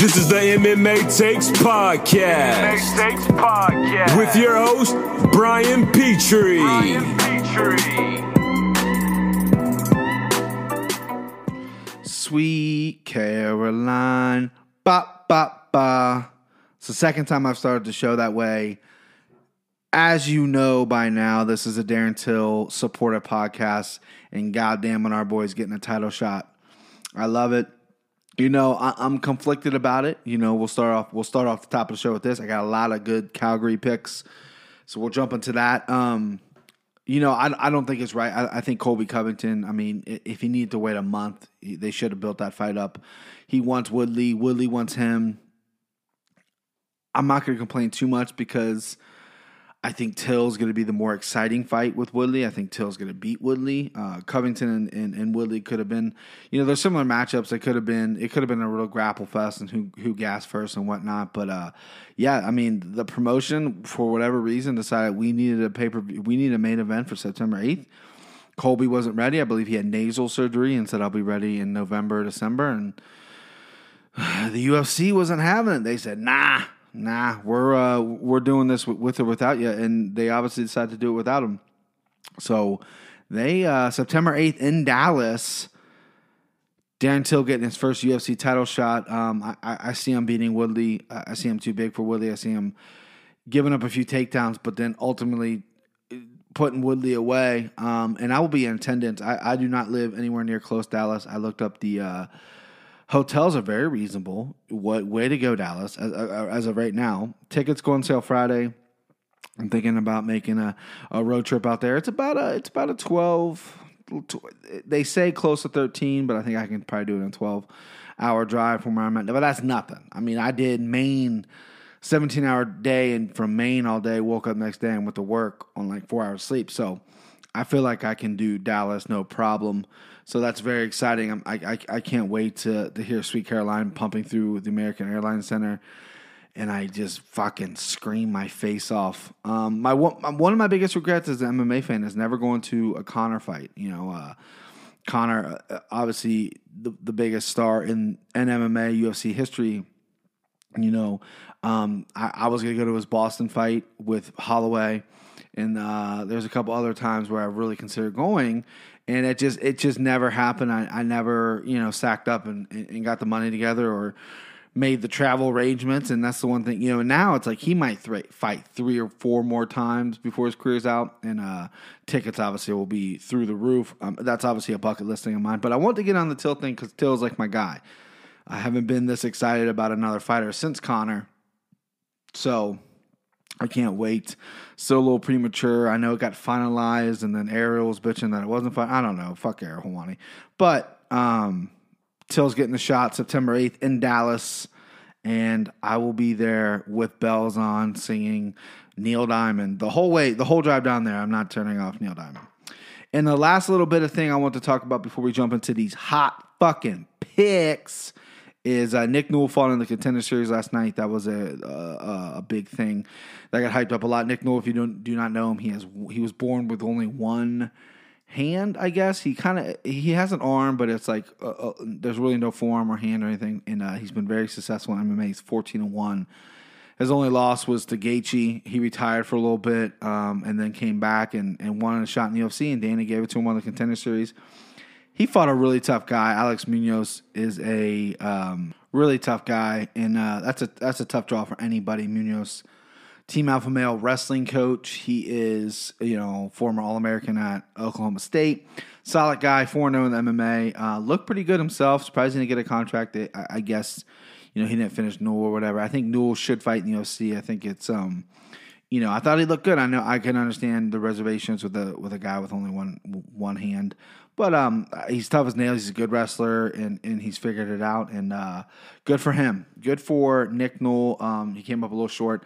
This is the MMA Takes Podcast. MMA Takes Podcast. With your host, Brian Petrie. Brian Petrie. Sweet Caroline. Ba, ba, ba. It's the second time I've started the show that way. As you know by now, this is a Darren Till supported podcast, and goddamn, when our boys getting a title shot, I love it. You know, I, I'm conflicted about it. You know, we'll start off. We'll start off the top of the show with this. I got a lot of good Calgary picks, so we'll jump into that. Um, you know, I, I don't think it's right. I, I think Colby Covington. I mean, if he needed to wait a month, he- they should have built that fight up. He wants Woodley. Woodley wants him. I'm not going to complain too much because I think Till's going to be the more exciting fight with Woodley. I think Till's going to beat Woodley. Uh, Covington and, and, and Woodley could have been, you know, there's similar matchups. That could have been, it could have been a real grapple fest and who who gassed first and whatnot. But uh, yeah, I mean, the promotion for whatever reason decided we needed a paper, we needed a main event for September 8th. Colby wasn't ready. I believe he had nasal surgery and said I'll be ready in November, December, and the UFC wasn't having it. They said, "Nah, nah, we're uh, we're doing this with, or without you," and they obviously decided to do it without him. So they uh, September eighth in Dallas. Darren Till getting his first UFC title shot. Um, I, I see him beating Woodley. I I see him too big for Woodley. I see him giving up a few takedowns, but then ultimately putting Woodley away. Um, and I will be in attendance. I, I do not live anywhere near close Dallas. I looked up the uh, hotels are very reasonable. What way to go, Dallas? As, as of right now, tickets go on sale Friday. I'm thinking about making a, a road trip out there. It's about a it's about a twelve. They say close to thirteen, but I think I can probably do it in twelve hour drive from where I'm at. But that's nothing. I mean, I did Maine. 17 hour day and from Maine all day, woke up next day and went to work on like four hours sleep. So I feel like I can do Dallas no problem. So that's very exciting. I'm, I, I I can't wait to to hear Sweet Caroline pumping through the American Airlines Center, and I just fucking scream my face off. Um, my one one of my biggest regrets as an MMA fan is never going to a Conor fight. You know, uh, Conor uh, obviously the the biggest star in, in MMA UFC history you know, um, I, I was gonna go to his Boston fight with Holloway, and uh, there's a couple other times where I really considered going, and it just it just never happened. I, I never you know sacked up and, and got the money together or made the travel arrangements, and that's the one thing you know. Now it's like he might thre- fight three or four more times before his career's out, and uh, tickets obviously will be through the roof. Um, that's obviously a bucket list thing of mine, but I want to get on the Till thing because Till's like my guy. I haven't been this excited about another fighter since Conor. So I can't wait. So a little premature. I know it got finalized and then Ariel was bitching that it wasn't fine. I don't know. Fuck Ariel Helwani. But um Till's getting the shot September 8th in Dallas. And I will be there with bells on singing Neil Diamond the whole way, the whole drive down there. I'm not turning off Neil Diamond. And the last little bit of thing I want to talk about before we jump into these hot fucking picks is uh, Nick Newell fought in the contender series last night. That was a, a a big thing that got hyped up a lot. Nick Newell, if you don't do not know him, he has he was born with only one hand. I guess he kind of he has an arm, but it's like uh, uh, there's really no forearm or hand or anything. And uh, he's been very successful in MMA. He's fourteen and one. His only loss was to Gaethje. He retired for a little bit um, and then came back and, and won a shot in the UFC. And Danny gave it to him on the contender series. He fought a really tough guy. Alex Munoz is a um, really tough guy, and uh, that's a that's a tough draw for anybody. Munoz, Team Alpha Male wrestling coach. He is you know former All American at Oklahoma State. Solid guy, four zero in the MMA. Uh, looked pretty good himself. Surprising to get a contract. I, I guess you know he didn't finish Newell or whatever. I think Newell should fight in the UFC. I think it's um you know, I thought he looked good. I know I can understand the reservations with a with a guy with only one one hand, but um, he's tough as nails. He's a good wrestler, and and he's figured it out. And uh, good for him. Good for Nick Newell. Um, he came up a little short.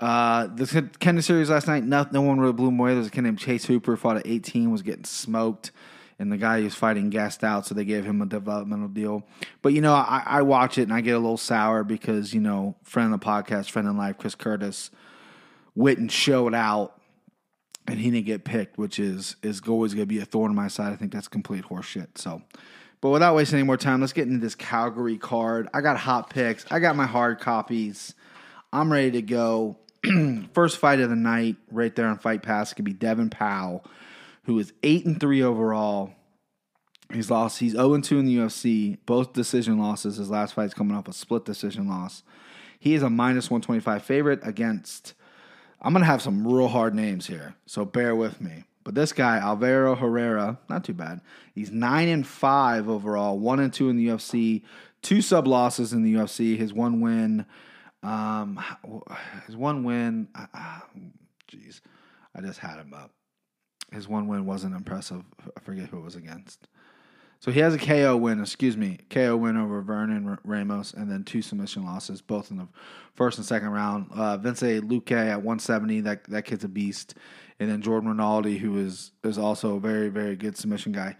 Uh, the contender series last night, no, no one really blew him away. There's a kid named Chase Hooper, fought at 18, was getting smoked, and the guy he was fighting gassed out, so they gave him a developmental deal. But you know, I, I watch it and I get a little sour because you know, friend of the podcast, friend in life, Chris Curtis Witten showed out and he didn't get picked, which is is always going to be a thorn in my side. I think that's complete horseshit. So But without wasting any more time, let's get into this Calgary card. I got hot picks. I got my hard copies. I'm ready to go. First fight of the night, right there on Fight Pass, could be Devin Powell, who is eight and three overall. He's lost. He's 0 2 in the UFC. Both decision losses. His last fight's coming off a split decision loss. He is a minus 125 favorite against. I'm going to have some real hard names here, so bear with me. But this guy, Alvaro Herrera, not too bad. He's 9 and 5 overall, 1 and 2 in the UFC, two sub losses in the UFC. His one win, um, his one win, jeez, I just had him up. His one win wasn't impressive. I forget who it was against. So he has a KO win, excuse me, KO win over Vernon Ramos, and then two submission losses, both in the first and second round. Uh, Vince Luque at 170, that that kid's a beast, and then Jordan Rinaldi, who is is also a very very good submission guy.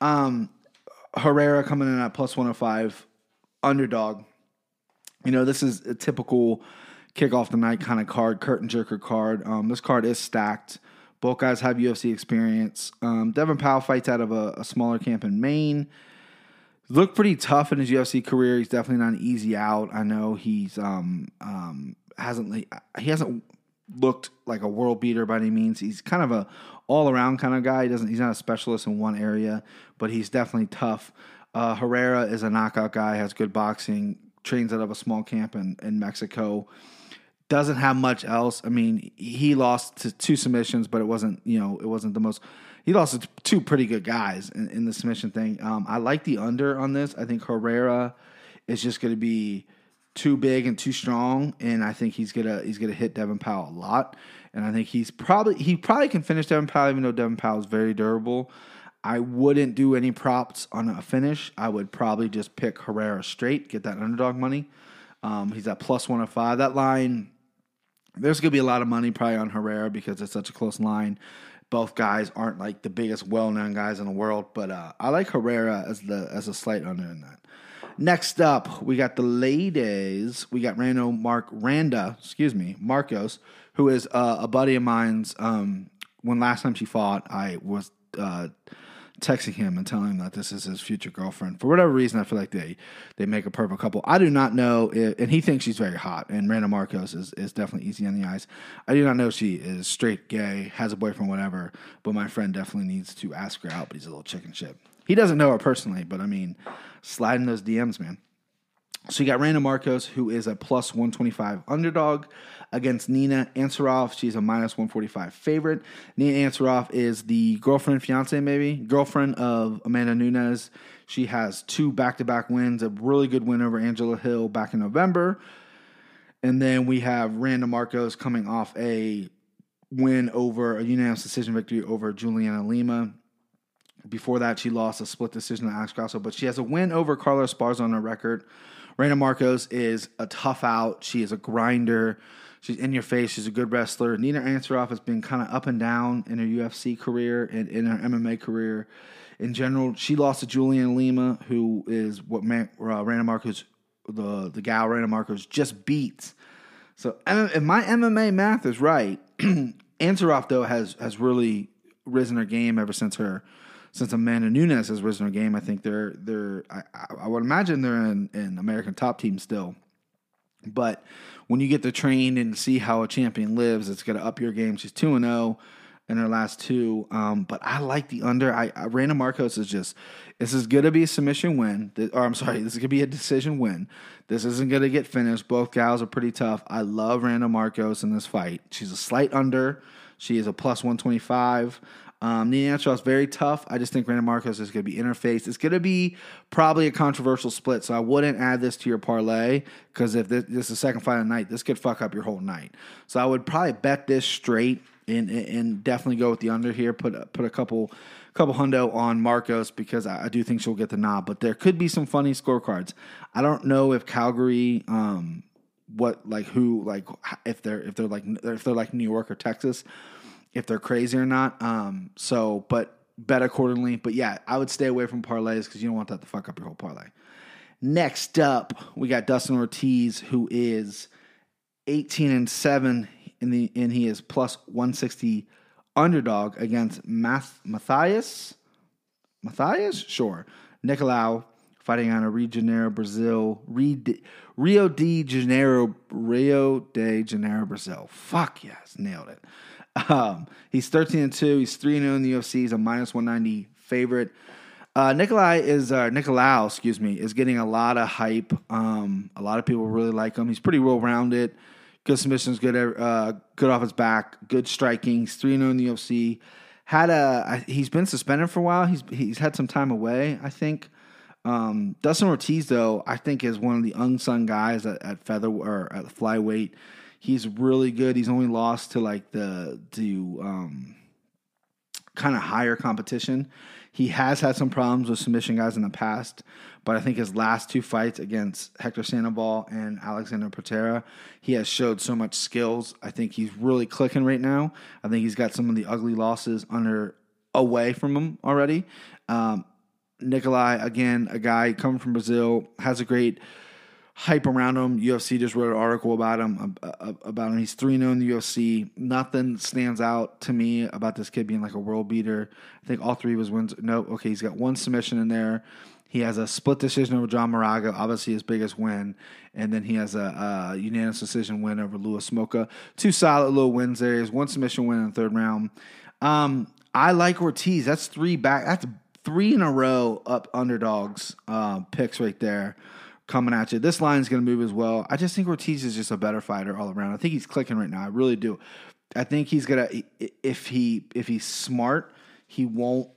Um, Herrera coming in at plus 105, underdog. You know this is a typical kick off the night kind of card, curtain jerker card. Um, this card is stacked. Both guys have UFC experience. Um, Devin Powell fights out of a, a smaller camp in Maine. Looked pretty tough in his UFC career. He's definitely not an easy out. I know he's um, um, hasn't he hasn't looked like a world beater by any means. He's kind of a all around kind of guy. He doesn't he's not a specialist in one area, but he's definitely tough. Uh, Herrera is a knockout guy, has good boxing, trains out of a small camp in, in Mexico doesn't have much else. I mean, he lost to two submissions, but it wasn't you know it wasn't the most. He lost to two pretty good guys in, in the submission thing. Um, I like the under on this. I think Herrera is just going to be too big and too strong, and I think he's gonna he's gonna hit Devin Powell a lot. And I think he's probably he probably can finish Devin Powell, even though Devin Powell is very durable. I wouldn't do any props on a finish. I would probably just pick Herrera straight, get that underdog money. Um, he's at plus one of five. That line there's going to be a lot of money probably on Herrera because it's such a close line. Both guys aren't like the biggest well-known guys in the world, but uh, I like Herrera as the as a slight under in that. Next up, we got the ladies. We got Rando Mark Randa, excuse me, Markos, who is uh, a buddy of mine's. Um, when last time she fought, I was uh, texting him and telling him that this is his future girlfriend. For whatever reason, I feel like they they make a perfect couple. I do not know, if, and he thinks she's very hot. And Randa Markos is, is definitely easy on the eyes. I do not know if she is straight, gay, has a boyfriend, whatever. But my friend definitely needs to ask her out. But he's a little chicken shit. He doesn't know her personally, but I mean, sliding those DMs, man. So you got Randa Markos, who is a plus 125 underdog against Nina Ansaroff. She's a minus 145 favorite. Nina Ansaroff is the girlfriend, fiance, maybe, girlfriend of Amanda Nunes. She has two back to back wins, a really good win over Angela Hill back in November. And then we have Randa Markos coming off a win over a unanimous decision victory over Juliana Lima. Before that, she lost a split decision to Alex Grasso, but she has a win over Carla Esparza on her record. Randa Markos is a tough out. She is a grinder. She's in your face. She's a good wrestler. Nina Ansaroff has been kind of up and down in her UFC career and in her MMA career. In general, she lost to Julian Lima, who is what Man, uh, Markos, the the gal Randa Markos just beats. So if my MMA math is right, Ansaroff though has has really risen her game ever since her since Amanda Nunes has risen her game, I think they're they're I, I would imagine they're in, in American top team still. But when you get to train and see how a champion lives, it's going to up your game. She's two and zero oh in her last two. Um, but I like the under. I, I Randa Markos is just this is going to be a submission win. Or I'm sorry, this is going to be a decision win. This isn't going to get finished. Both gals are pretty tough. I love Randa Markos in this fight. She's a slight under. She is a plus 125. Um, Nina is very tough. I just think Randa Markos is going to be interface. It's going to be probably a controversial split, so I wouldn't add this to your parlay because if this, this, is the second fight of the night, this could fuck up your whole night. So I would probably bet this straight and, and definitely go with the under here. Put put a couple couple hundo on Markos because I, I, do think she'll get the nod. But there could be some funny scorecards. I don't know if Calgary. Um, what like who like if they're if they're like if they're like New York or Texas if they're crazy or not. Um, so, but bet accordingly. But yeah, I would stay away from parlays because you don't want that to fuck up your whole parlay. Next up, we got Dustin Ortiz, who is 18 and 7 in the and he is plus 160 underdog against Math, Matthias. Matthias? Sure. Nicolau fighting out of Rio de Janeiro, Brazil. Rio de Janeiro, Rio de Janeiro, Brazil. Fuck yes, nailed it. Um, he's 13 and 2. He's 3 0 in the UFC. He's a minus 190 favorite. Uh, Nikolai is uh, Nicolau, excuse me, is getting a lot of hype. Um, a lot of people really like him. He's pretty well rounded. Good submissions, good uh, good off his back, good striking. He's three zero in the UFC. Had a he's been suspended for a while. He's he's had some time away. I think. Um, Dustin Ortiz, though, I think is one of the unsung guys at, at feather or at flyweight. He's really good. He's only lost to like the to um, kind of higher competition. He has had some problems with submission guys in the past, but I think his last two fights against Hector Sandoval and Alexander Pereira, he has showed so much skills. I think he's really clicking right now. I think he's got some of the ugly losses under away from him already. Um, Nikolai, again, a guy coming from Brazil, has a great hype around him. UFC just wrote an article about him. About him, he's three zero in the UFC. Nothing stands out to me about this kid being like a world beater. I think all three of his wins. No, okay, he's got one submission in there. He has a split decision over John Moraga, obviously his biggest win, and then he has a, a unanimous decision win over Louis Smolka. Two solid little wins there. He one submission win in the third round. Um, I like Ortiz. That's three back. That's three in a row up underdogs uh, picks right there coming at you. This line is going to move as well. I just think Ortiz is just a better fighter all around. I think he's clicking right now. I really do. I think he's gonna if he if he's smart, he won't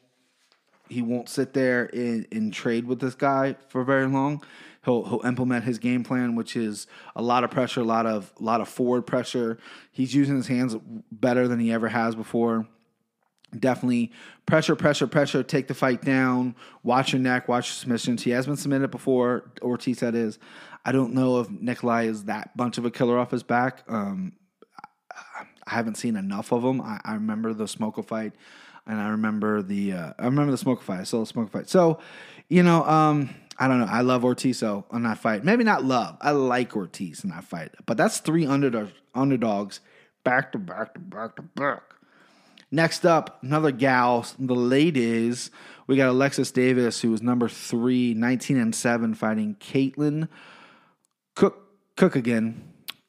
he won't sit there and, and trade with this guy for very long. He'll he'll implement his game plan, which is a lot of pressure, a lot of a lot of forward pressure. He's using his hands better than he ever has before definitely pressure, pressure, pressure, take the fight down, watch your neck, watch your submissions. He has been submitted before, Ortiz that is. I don't know if Nikolai is that bunch of a killer off his back. Um, I haven't seen enough of him. I, I remember the Smolka fight, and I remember the uh, I remember the Smolka fight. I saw the Smolka fight. So, you know, um, I don't know. I love Ortiz on that fight. Maybe not love. I like Ortiz in that fight. But that's three underdogs, underdogs back to back to back to back. Next up, another gal, the ladies. We got Alexis Davis, who was number three, 19 and 7, fighting Caitlin Cook Chookagian.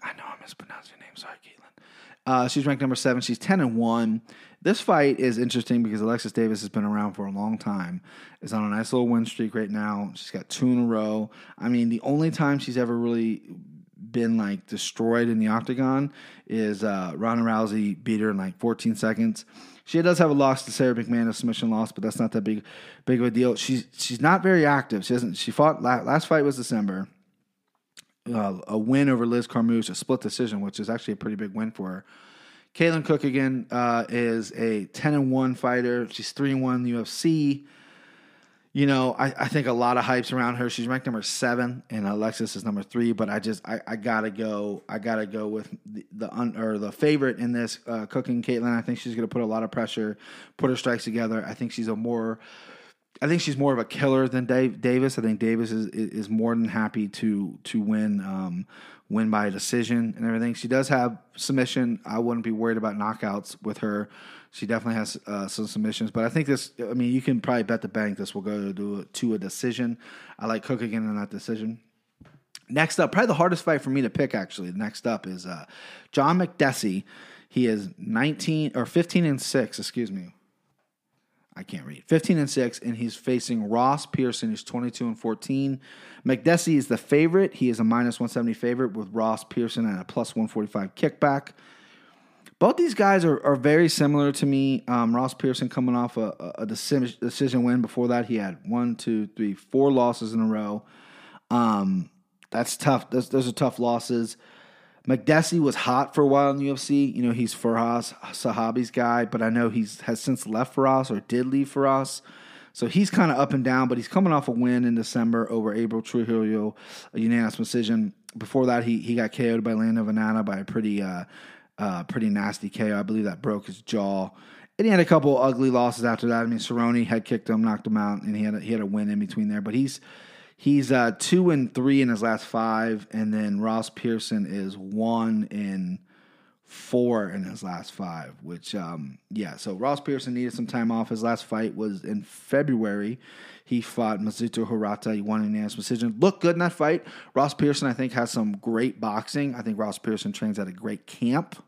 I know I mispronounced your name. Sorry, Caitlin. Uh, she's ranked number seven. She's 10 and 1. This fight is interesting because Alexis Davis has been around for a long time. Is on a nice little win streak right now. She's got two in a row. I mean, the only time she's ever really been like destroyed in the octagon is uh, Ronda Rousey beat her in like 14 seconds. She does have a loss to Sara McMann, a submission loss, but that's not that big big of a deal. She's she's not very active. She hasn't. She fought last fight was December. Uh, a win over Liz Carmouche, a split decision, which is actually a pretty big win for her. Caitlin Chookagian uh, is a 10 and 1 fighter. She's 3 and 1 the UFC you know, I, I think a lot of hypes around her. She's ranked number seven, and Alexis is number three. But I just I, I gotta go. I gotta go with the, the un, or the favorite in this uh, cooking Caitlin. I think she's gonna put a lot of pressure, put her strikes together. I think she's a more I think she's more of a killer than Dave, Davis. I think Davis is is more than happy to to win um, win by decision and everything. She does have submission. I wouldn't be worried about knockouts with her. She definitely has uh, some submissions, but I think this. I mean, you can probably bet the bank this will go to, to a decision. I like Chookagian in that decision. Next up, probably the hardest fight for me to pick. Actually, next up is uh, John Makdessi. He is nineteen or fifteen and six. Excuse me. I can't read. 15 and 6, and he's facing Ross Pearson, who's 22 and 14. Makdessi is the favorite. He is a minus 170 favorite with Ross Pearson at a plus 145 kickback. Both these guys are, are very similar to me. Um, Ross Pearson coming off a, a decision win. Before that, he had one, two, three, four losses in a row. Um, that's tough. Those, those are tough losses. Makdessi was hot for a while in UFC. You know, he's Firas Zahabi's guy, but I know he's has since left Firas or did leave Firas. So he's kind of up and down, but he's coming off a win in December over Abel Trujillo, a unanimous decision. Before that, he he got KO'd by Lando Vannata by a pretty uh, uh, pretty nasty KO. I believe that broke his jaw. And he had a couple ugly losses after that. I mean, Cerrone had kicked him, knocked him out, and he had a, he had a win in between there. But he's he's uh, two and three in his last five, and then Ross Pearson is one in four in his last five, which, um, yeah. So Ross Pearson needed some time off. His last fight was in February. He fought Mizuto Hirota. He won a unanimous decision. Looked good in that fight. Ross Pearson, I think, has some great boxing. I think Ross Pearson trains at a great camp.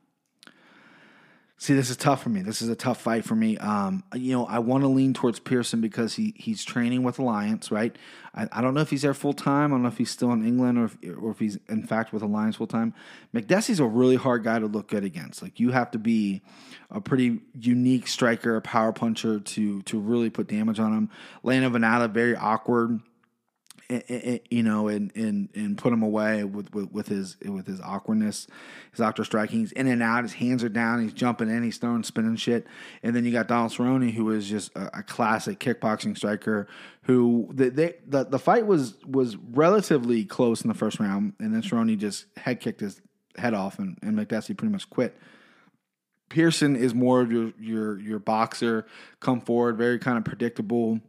See, this is tough for me. This is a tough fight for me. Um, you know, I want to lean towards Pearson because he he's training with Alliance, right? I, I don't know if he's there full time. I don't know if he's still in England or if, or if he's in fact with Alliance full time. Makdessi's a really hard guy to look good against. Like you have to be a pretty unique striker, a power puncher to to really put damage on him. Lena Vannata very awkward you know, and and and put him away with, with, with his with his awkwardness, his octo striking. He's in and out. His hands are down. He's jumping in. He's throwing, spinning shit. And then you got Donald Cerrone, who is just a, a classic kickboxing striker. Who the, they, the the fight was was relatively close in the first round, and then Cerrone just head kicked his head off, and, and Makdessi pretty much quit. Pearson is more of your your your boxer, come forward, very kind of predictable.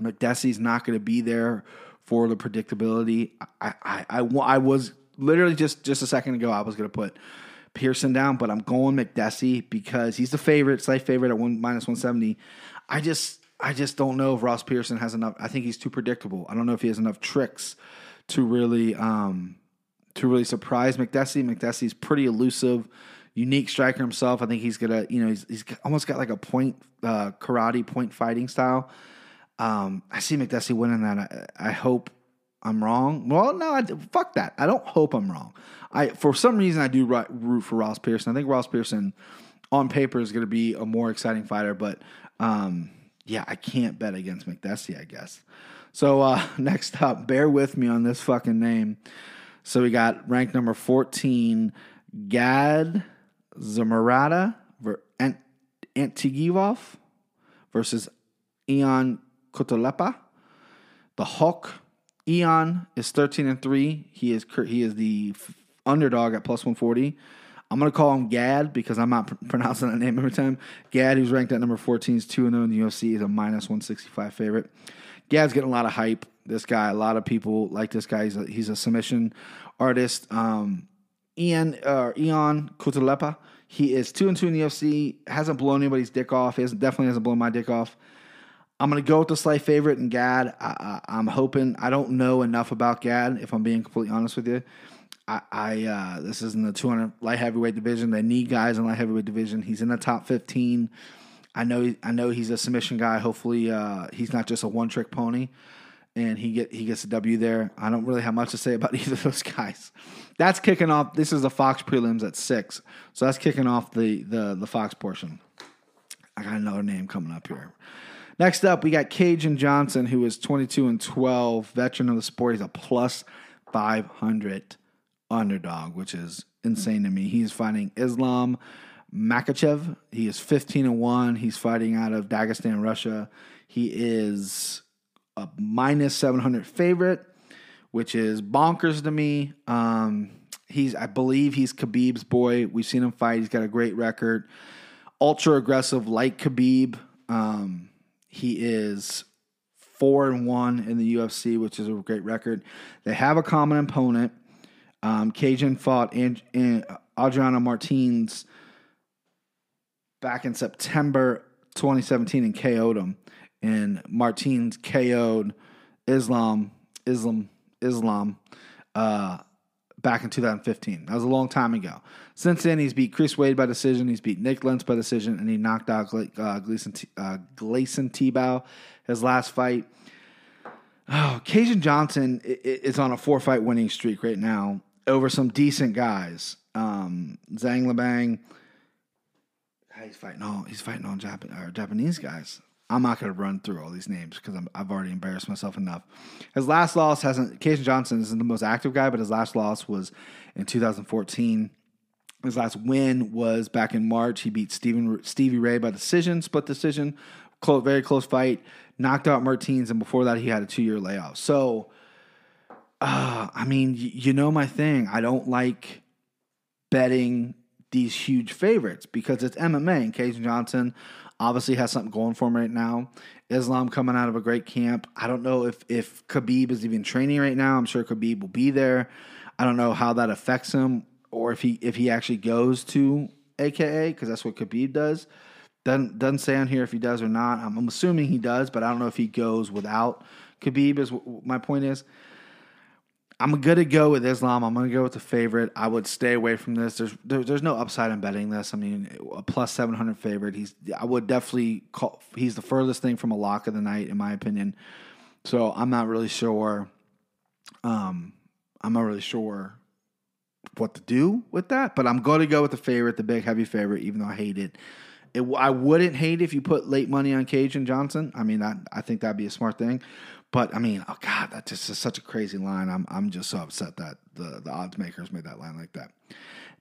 Makdessi's not going to be there for the predictability. I, I, I, I was literally just just a second ago. I was going to put Pearson down, but I'm going Makdessi because he's the favorite, slight favorite at one minus one seventy. I just I just don't know if Ross Pearson has enough. I think he's too predictable. I don't know if he has enough tricks to really um to really surprise Makdessi. Makdessi's pretty elusive, unique striker himself. I think he's gonna you know he's he's almost got like a point uh, karate point fighting style. Um, I see Makdessi winning that. I, I, hope I'm wrong. Well, no, I, fuck that. I don't hope I'm wrong. I for some reason I do root for Ross Pearson. I think Ross Pearson on paper is going to be a more exciting fighter, but um, yeah, I can't bet against Makdessi. I guess. So uh, next up, bear with me on this fucking name. So we got ranked number 14, Gad Zamarata Ant- Antigivov versus Ion Cutelaba. The Hulk, Eon is 13 and 3. He is he is the underdog at plus 140. I'm going to call him Gad because I'm not pr- pronouncing that name every time. Gad, who's ranked at number 14, is 2 0 in the UFC, is a minus 165 favorite. Gad's getting a lot of hype. This guy, a lot of people like this guy. He's a, he's a submission artist. Um, Ian uh, Ion Cutelaba, he is 2 and 2 in the UFC, hasn't blown anybody's dick off. He hasn't, definitely hasn't blown my dick off. I'm going to go with the slight favorite and Gad. I, am hoping I don't know enough about Gad. If I'm being completely honest with you, I, I uh, this is in the 200 light heavyweight division. They need guys in light heavyweight division. He's in the top 15. I know. I know he's a submission guy. Hopefully, uh, he's not just a one trick pony, and he get he gets a W there. I don't really have much to say about either of those guys. That's kicking off. This is the Fox prelims at six, so that's kicking off the the the Fox portion. I got another name coming up here. Next up, we got Kajan Johnson, who is 22 and 12, veteran of the sport. He's a plus 500 underdog, which is insane to me. He's fighting Islam Makhachev. He is 15 and 1. He's fighting out of Dagestan, Russia. He is a minus 700 favorite, which is bonkers to me. Um, he's, I believe, he's Khabib's boy. We've seen him fight. He's got a great record. Ultra aggressive, like Khabib. Um, he is four and one in the UFC, which is a great record. They have a common opponent. Um, Kajan fought and, and Adriano Martins back in September 2017 and KO'd him. And Martins KO'd Islam, Islam, Islam, uh, back in 2015. That was a long time ago. Since then, he's beat Chris Wade by decision. He's beat Nik Lentz by decision, and he knocked out Gleason, Gleison, uh, Tibau his last fight. Oh, Kajan Johnson is on a four fight winning streak right now over some decent guys. Um, Zhang Labang, he's fighting all he's fighting all Jap- Japanese guys. I'm not going to run through all these names because I've already embarrassed myself enough. His last loss hasn't. Kajan Johnson isn't the most active guy, but his last loss was in 2014. His last win was back in March. He beat Steven, Stevie Ray by decision, split decision, close, very close fight. Knocked out Martins, and before that, he had a two year layoff. So, uh, I mean, y- you know my thing. I don't like betting these huge favorites because it's MMA. And Kajan Johnson obviously has something going for him right now. Islam coming out of a great camp. I don't know if if Khabib is even training right now. I'm sure Khabib will be there. I don't know how that affects him. or if he if he actually goes to AKA because that's what Khabib does. Doesn't doesn't say on here if he does or not. I'm, I'm assuming he does, but I don't know if he goes without Khabib. Is my point is. I'm gonna go with Islam. I'm gonna go with the favorite. I would stay away from this. There's there, there's no upside in betting this. I mean, a plus 700 favorite. He's I would definitely call. He's the furthest thing from a lock of the night, in my opinion. So I'm not really sure. Um, I'm not really sure what to do with that, but I'm to go with the favorite, the big heavy favorite, even though I hate it. it I wouldn't hate if you put late money on and Johnson. I mean, that, I think that'd be a smart thing. But I mean, oh god, that just is such a crazy line. I'm I'm just so upset that the the odds makers made that line like that.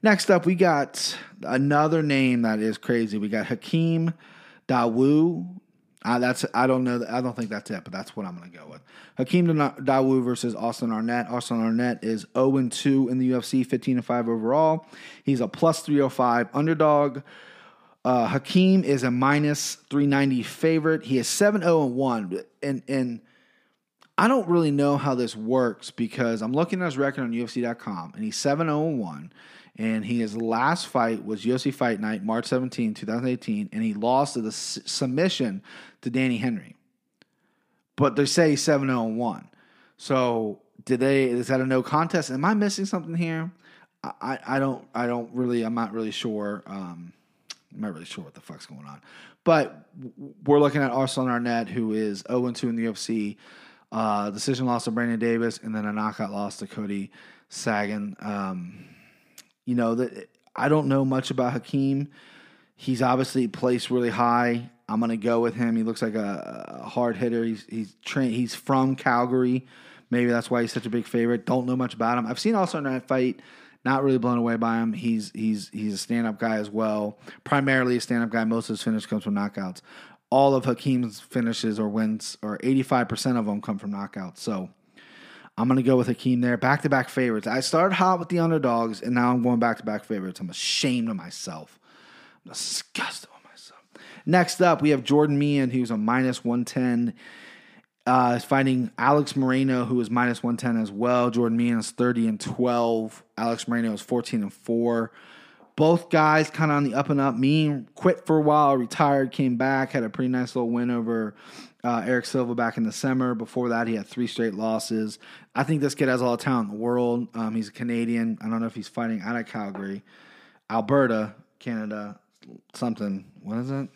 Next up, we got another name that is crazy. We got Hakeem Dawu. Uh, that's I don't know. I don't think that's it, but that's what I'm going to go with. Hakeem Dawu versus Austin Arnett. Austin Arnett is 0 2 in the UFC, 15 and 5 overall. He's a plus 305 underdog. Uh, Hakeem is a minus 390 favorite. He is 7 0 1. And, and I don't really know how this works because I'm looking at his record on UFC.com and he's 7 0 1. And his last fight was UFC Fight Night, March 17, 2018, and he lost to the submission to Danny Henry. But they say 7 0 1. So, did they, is that a no contest? Am I missing something here? I, I don't, I don't really, I'm not really sure. Um, I'm not really sure what the fuck's going on. But we're looking at Austin Arnett, who is 0 2 in the UFC. Uh, decision loss to Brandon Davis, and then a knockout loss to Cody Sagan. Um, you know that I don't know much about Hakeem. He's obviously placed really high. I'm gonna go with him. He looks like a, a hard hitter. He's he's. He's from Calgary. Maybe that's why he's such a big favorite. Don't know much about him. I've seen also in that fight. Not really blown away by him. He's he's he's a stand up guy as well. Primarily a stand up guy. Most of his finish comes from knockouts all of Hakeem's finishes or wins, or 85% of them come from knockouts. So I'm going to go with Hakeem there. Back to back favorites. I started hot with the underdogs, and now I'm going back to back favorites. I'm ashamed of myself. I'm disgusted with myself. Next up, we have Jordan Mein, who's a minus 110. Uh, fighting Alex Moreno, who is minus 110 as well. Jordan Mein is 30 and 12. Alex Moreno is 14 and 4 both guys kind of on the up and up. Me quit for a while, retired, came back, had a pretty nice little win over uh, Erick Silva back in the summer. Before that, he had three straight losses. I think this kid has all the talent in the world. Um, he's a Canadian. I don't know if he's fighting out of Calgary, Alberta, Canada, something. What is it?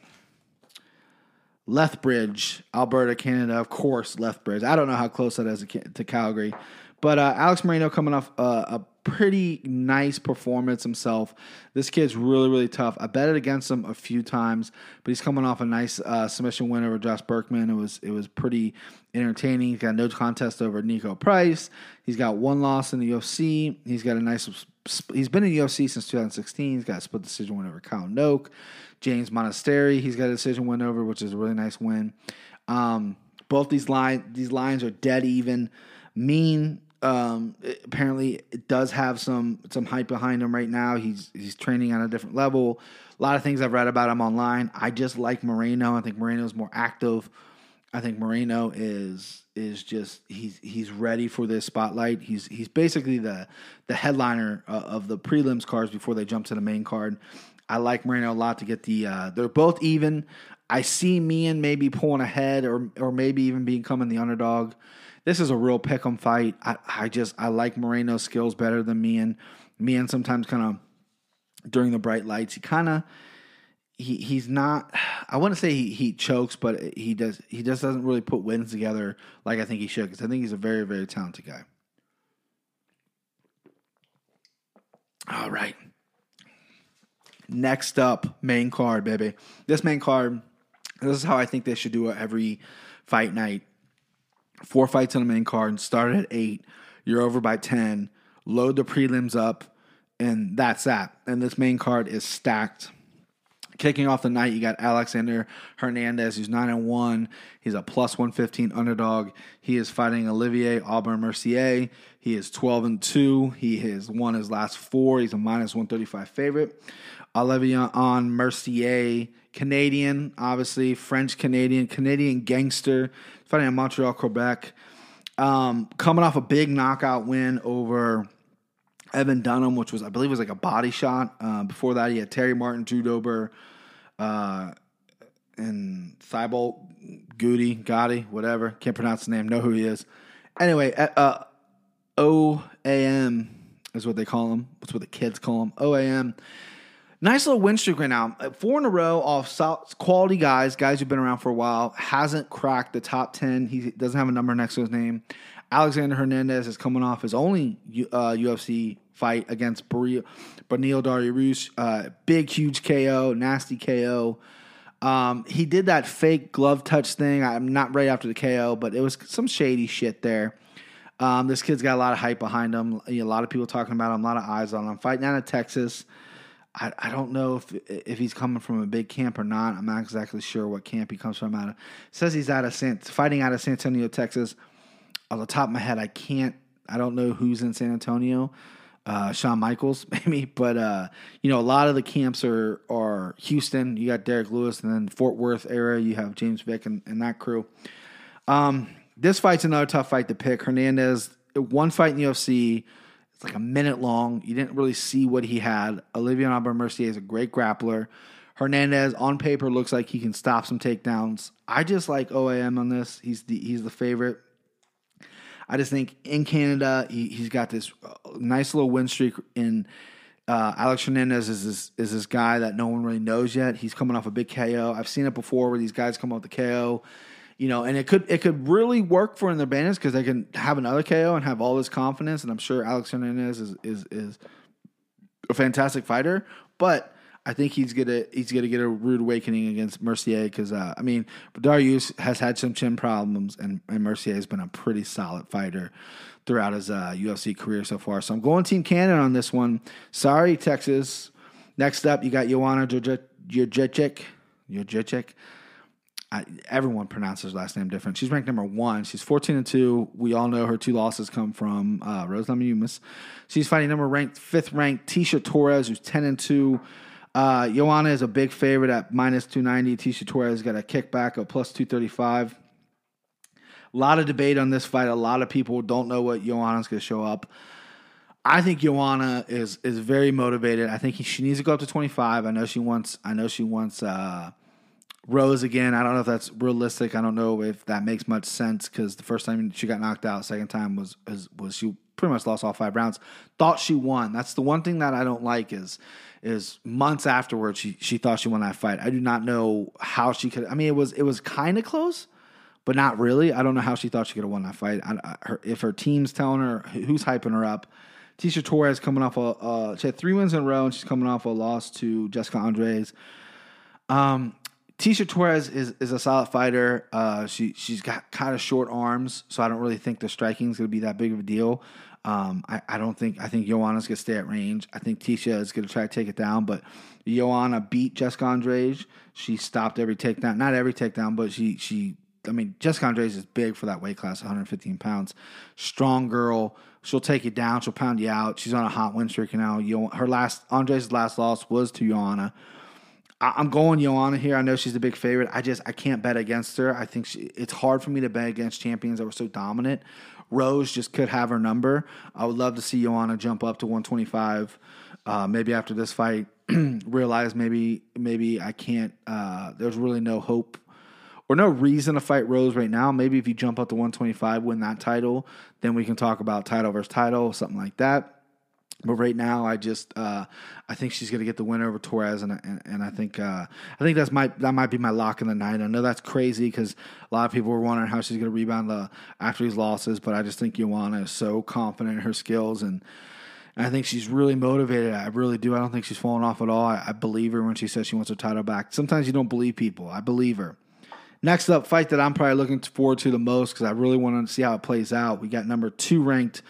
Lethbridge, Alberta, Canada. Of course, Lethbridge. I don't know how close that is to Calgary. But uh, Alex Moreno coming off uh, a pretty nice performance himself. This kid's really, really tough. I betted against him a few times, but he's coming off a nice uh, submission win over Josh Burkman. It was it was pretty entertaining. He's got no contest over Niko Price. He's got one loss in the UFC. He's got a nice. He's been in the UFC since 2016. He's got a split decision win over Kyle Noke. James Moontasri. He's got a decision win over, which is a really nice win. Um, both these line these lines are dead even. Mein um, apparently it does have some some hype behind him right now. He's he's training on a different level. A lot of things I've read about him online. I just like Moreno. I think Moreno's more active. I think Moreno is is just he's he's ready for this spotlight. He's he's basically the the headliner uh, of the prelims cards before they jump to the main card. I like Moreno a lot to get the. Uh, they're both even. I see Mein maybe pulling ahead or or maybe even becoming the underdog this is a real pick'em fight. I, I just I like Moreno's skills better than me and me and sometimes kind of during the bright lights he kind of he he's not I want to say he, he chokes but he does he just doesn't really put wins together like I think he should because I think he's a very very talented guy. All right. Next up, main card, baby. This main card, this is how I think they should do it every fight night four fights on the main card, and start at eight, you're over by 10, load the prelims up, and that's that. And this main card is stacked. Kicking off the night, you got Alexander Hernandez, who's 9 and 1. He's a plus 115 underdog. He is fighting Olivier Aubin Mercier. He is 12 and 2. He has won his last four. He's a minus 135 favorite. Olivier Aubin Mercier, Canadian, obviously, French Canadian, Canadian gangster, fighting in Montreal, Quebec. Um, coming off a big knockout win over Evan Dunham, which was I believe was like a body shot. Uh, before that, he had Terry Martin, Drew Dober, uh, and Thibault Goody, Gotti, whatever. Can't pronounce the name. Know who he is. Anyway, uh, OAM is what they call him. That's what the kids call him. OAM. Nice little win streak right now. Uh, Four in a row off quality guys, guys who've been around for a while. Hasn't cracked the top 10. He doesn't have a number next to his name. Alexander Hernandez is coming off his only uh, UFC fight against Beneil Dariush. Uh, big, huge KO, nasty KO. Um, he did that fake glove touch thing. I'm not right after the KO, but it was some shady shit there. Um, this kid's got a lot of hype behind him. A lot of people talking about him, a lot of eyes on him. Fighting out of Texas. I, I don't know if if he's coming from a big camp or not. I'm not exactly sure what camp he comes from. Out of says he's out of San, fighting out of San Antonio, Texas. On the top of my head, I can't. I don't know who's in San Antonio. Uh, Shawn Michaels, maybe, but uh, you know, a lot of the camps are are Houston. You got Derrick Lewis, and then Fort Worth area. You have James Vick and, and that crew. Um, this fight's another tough fight to pick. Hernandez, one fight in the UFC. It's like a minute long. You didn't really see what he had. Olivier Aubin Mercier is a great grappler. Hernandez on paper looks like he can stop some takedowns. I just like OAM on this. He's the he's the favorite. I just think in Canada he, has got this uh, nice little win streak. In uh, Alex Hernandez is this is this guy that no one really knows yet. He's coming off a big KO. I've seen it before where these guys come off the KO you know, and it could it could really work for in their bandits because they can have another KO and have all this confidence. And I'm sure Alex Hernandez is is is a fantastic fighter, but I think he's gonna he's gonna get a rude awakening against Mercier because uh, I mean Darius has had some chin problems and, and Mercier has been a pretty solid fighter throughout his uh, UFC career so far. So I'm going Team Canada on this one. Sorry, Texas. Next up, you got Joanna. Jędrzejczyk. I, everyone pronounces her last name different. She's ranked number one. She's 14 and 2. We all know her two losses come from uh, Rose Namajunas. She's fighting number ranked, fifth ranked Tecia Torres, who's 10 and 2. Uh, Joanna is a big favorite at minus 290. Tecia Torres got a kickback of plus 235. A lot of debate on this fight. A lot of people don't know what Joanna's going to show up. I think Joanna is is very motivated. I think he, she needs to go up to 25. I know she wants. I know she wants. Uh, Rose again. I don't know if that's realistic. I don't know if that makes much sense because the first time she got knocked out, second time was, was was she pretty much lost all five rounds. Thought she won. That's the one thing that I don't like is is months afterwards she she thought she won that fight. I do not know how she could. I mean, it was it was kind of close, but not really. I don't know how she thought she could have won that fight. I, I, her, if her team's telling her who's hyping her up. Tecia Torres coming off a uh, she had three wins in a row and she's coming off a loss to Jessica Andres. Um, Tecia Torres is, is a solid fighter. Uh, she she's got kind of short arms, so I don't really think the striking is going to be that big of a deal. Um, I, I don't think I think Joanna's going to stay at range. I think Tecia is going to try to take it down, but Joanna beat Jessica Andres. She stopped every takedown, not every takedown, but she she. I mean, Jessica Andres is big for that weight class, 115 pounds. Strong girl. She'll take you down. She'll pound you out. She's on a hot win streak now. Her last Andres' last loss was to Joanna. I'm going Joanna here. I know she's the big favorite. I just I can't bet against her. I think she, it's hard for me to bet against champions that were so dominant. Rose just could have her number. I would love to see Joanna jump up to 125. Uh, maybe after this fight, realize maybe maybe I can't. Uh, there's really no hope or no reason to fight Rose right now. Maybe if you jump up to 125, win that title, then we can talk about title versus title, something like that. But right now, I just uh, I think she's going to get the win over Torres, and and, and I think uh, I think that's my that might be my lock in the night. I know that's crazy because a lot of people were wondering how she's going to rebound the, after these losses, but I just think Joanna is so confident in her skills, and, and I think she's really motivated. I really do. I don't think she's falling off at all. I, I believe her when she says she wants her title back. Sometimes you don't believe people. I believe her. Next up, fight that I'm probably looking forward to the most because I really want to see how it plays out. We got number two ranked.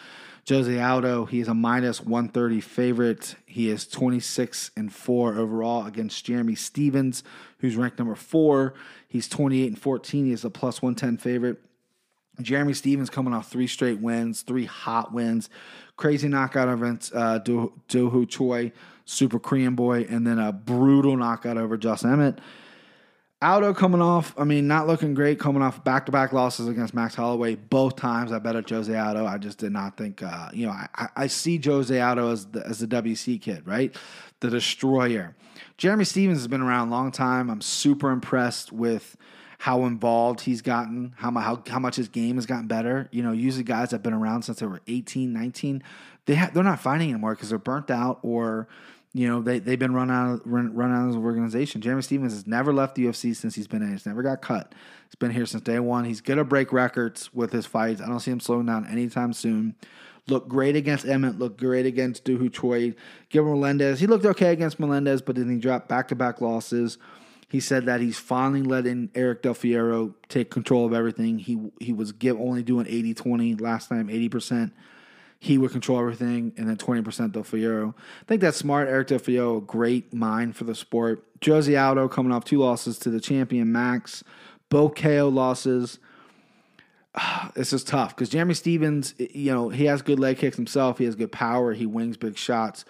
Jose Aldo, he is a minus 130 favorite. He is 26 and 4 overall against Jeremy Stephens, who's ranked number 4. He's 28 and 14. He is a plus 110 favorite. Jeremy Stephens coming off three straight wins, three hot wins, crazy knockout against uh, Do, Do Ho Choi, Super Korean Boy, and then a brutal knockout over Josh Emmett. Aldo coming off, I mean, not looking great, coming off back to back losses against Max Holloway both times. I bet at Jose Aldo. I just did not think, uh, you know, I, I see Jose Aldo as the, as the WEC kid, right? The destroyer. Jeremy Stephens has been around a long time. I'm super impressed with how involved he's gotten, how, how, how much his game has gotten better. You know, usually guys that have been around since they were 18, 19, they ha- they're not fighting anymore because they're burnt out or you know they they've been run out of, run, run out of the organization. Jeremy Stephens has never left the UFC since he's been in. He's never got cut. He's been here since day one. He's gonna break records with his fights. I don't see him slowing down anytime soon. Looked great against Emmett. Looked great against Ho Choi. Gilbert Melendez. He looked okay against Melendez, but then he dropped back to back losses. He said that he's finally letting Eric Del Fierro take control of everything. He he was give only doing 80-20 last time, 80% he would control everything, and then 20% Del. I think that's smart. Eric Del great mind for the sport. Jose Aldo coming off two losses to the champion Max, both KO losses. This is tough because Jeremy Stephens, you know, he has good leg kicks himself. He has good power. He wings big shots.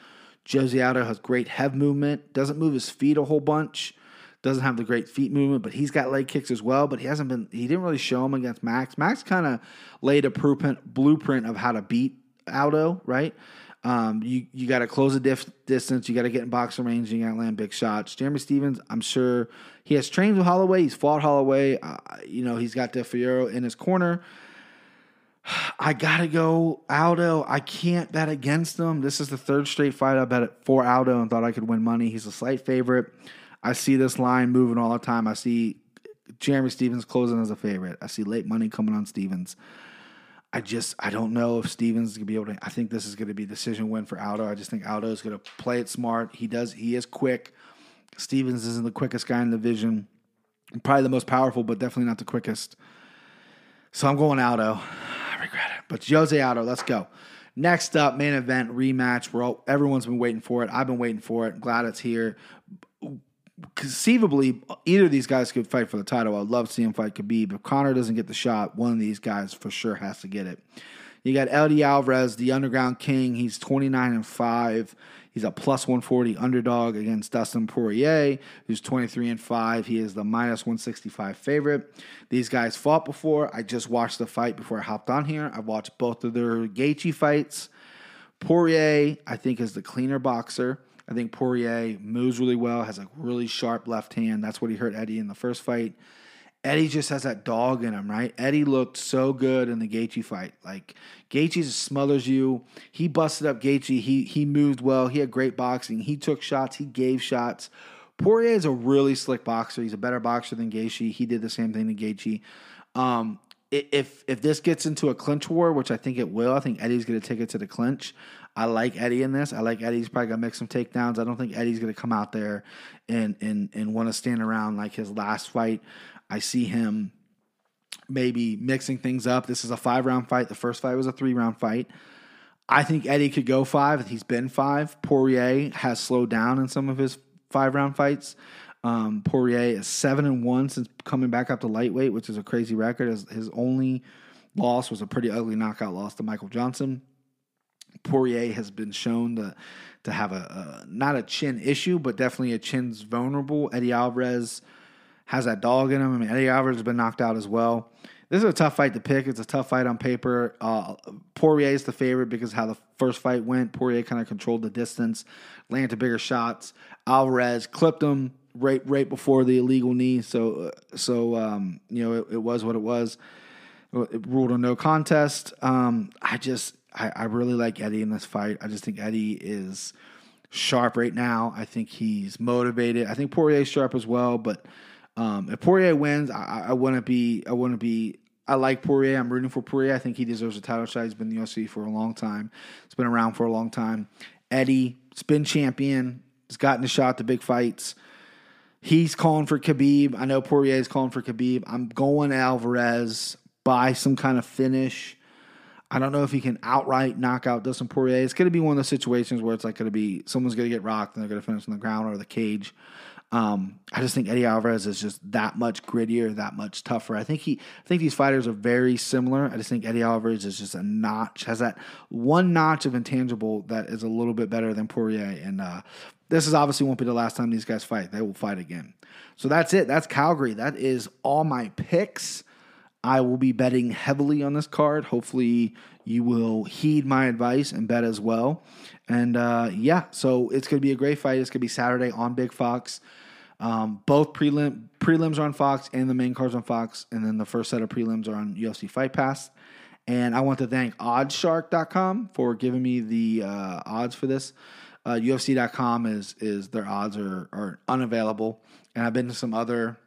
Jose Aldo has great head movement. Doesn't move his feet a whole bunch. Doesn't have the great feet movement, but he's got leg kicks as well. But he hasn't been. He didn't really show him against Max. Max kind of laid a blueprint of how to beat Aldo, right? Um, you you got to close the diff- distance. You got to get in boxing range. You got to land big shots. Jeremy Stephens, I'm sure he has trained with Holloway. He's fought Holloway. Uh, you know he's got Del Fierro in his corner. I gotta go Aldo. I can't bet against him. This is the third straight fight I bet for Aldo and thought I could win money. He's a slight favorite. I see this line moving all the time. I see Jeremy Stephens closing as a favorite. I see late money coming on Stephens. I just I don't know if Stephens is gonna be able to. I think this is gonna be a decision win for Aldo. I just think Aldo is gonna play it smart. He does. He is quick. Stephens isn't the quickest guy in the division. Probably the most powerful, but definitely not the quickest. So I'm going Aldo. I regret it, but Jose Aldo. Let's go. Next up, main event rematch. We're all, everyone's been waiting for it. I've been waiting for it. Glad it's here conceivably, either of these guys could fight for the title. I'd love to see him fight Khabib. If Conor doesn't get the shot, one of these guys for sure has to get it. You got Eddie Alvarez, the underground king. He's 29 and 5. He's a plus 140 underdog against Dustin Poirier, who's 23 and 5. He is the minus 165 favorite. These guys fought before. I just watched the fight before I hopped on here. I watched both of their Gaethje fights. Poirier, I think, is the cleaner boxer. I think Poirier moves really well, has a really sharp left hand. That's what he hurt Eddie in the first fight. Eddie just has that dog in him, right? Eddie looked so good in the Gaethje fight. Like Gaethje just smothers you. He busted up Gaethje. He he moved well. He had great boxing. He took shots. He gave shots. Poirier is a really slick boxer. He's a better boxer than Gaethje. He did the same thing to Gaethje. Um, if if this gets into a clinch war, which I think it will, I think Eddie's going to take it to the clinch. I like Eddie in this. I like Eddie's probably gonna make some takedowns. I don't think Eddie's gonna come out there and and and want to stand around like his last fight. I see him maybe mixing things up. This is a five round fight. The first fight was a three round fight. I think Eddie could go five. He's been five. Poirier has slowed down in some of his five round fights. Um, Poirier is seven and one since coming back up to lightweight, which is a crazy record. His, his only loss was a pretty ugly knockout loss to Michael Johnson. Poirier has been shown to to have a, a, not a chin issue, but definitely a chin's vulnerable. Eddie Alvarez has that dog in him. I mean, Eddie Alvarez has been knocked out as well. This is a tough fight to pick. It's a tough fight on paper. Uh, Poirier is the favorite because how the first fight went. Poirier kind of controlled the distance, landed bigger shots. Alvarez clipped him right right before the illegal knee. So uh, so um, you know it, it, was what it was. It ruled a no contest. Um, I just I, I really like Eddie in this fight. I just think Eddie is sharp right now. I think he's motivated. I think Poirier's sharp as well. But um, if Poirier wins, I, I wouldn't be. I wouldn't be. I like Poirier. I'm rooting for Poirier. I think he deserves a title shot. He's been in the UFC for a long time. He's been around for a long time. Eddie, has been champion. He's gotten a shot to big fights. He's calling for Khabib. I know Poirier is calling for Khabib. I'm going Alvarez by some kind of finish. I don't know if he can outright knock out Dustin Poirier. It's going to be one of those situations where it's like going to be someone's going to get rocked and they're going to finish on the ground or the cage. Um, I just think Eddie Alvarez is just that much grittier, that much tougher. I think he, I think these fighters are very similar. I just think Eddie Alvarez is just a notch, has that one notch of intangible that is a little bit better than Poirier. And uh, this is obviously won't be the last time these guys fight. They will fight again. So that's it. That's Calgary. That is all my picks. I will be betting heavily on this card. Hopefully, you will heed my advice and bet as well. And uh, yeah, so it's going to be a great fight. It's going to be Saturday on Big Fox. Um, both prelim prelims are on Fox and the main cards on Fox, and then the first set of prelims are on UFC Fight Pass. And I want to thank Oddshark.com for giving me the uh, odds for this. Uh, UFC.com is is their odds are are unavailable, and I've been to some other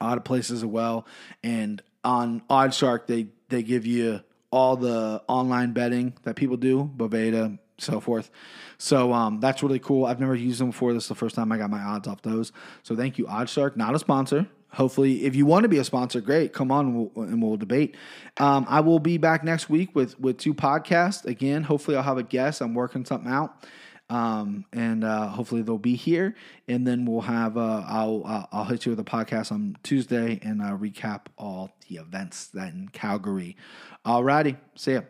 odd places as well. And on Oddshark, they they give you all the online betting that people do, Bovada, so forth. So um, that's really cool. I've never used them before. This is the first time I got my odds off those. So thank you, Oddshark. Not a sponsor. Hopefully, if you want to be a sponsor, great. Come on, and we'll, and we'll debate. Um, I will be back next week with with two podcasts again. Hopefully, I'll have a guest. I'm working something out. Um, and uh, hopefully they'll be here, and then we'll have uh, I'll I'll hit you with a podcast on Tuesday and uh, recap all the events that in Calgary. Alrighty, see ya.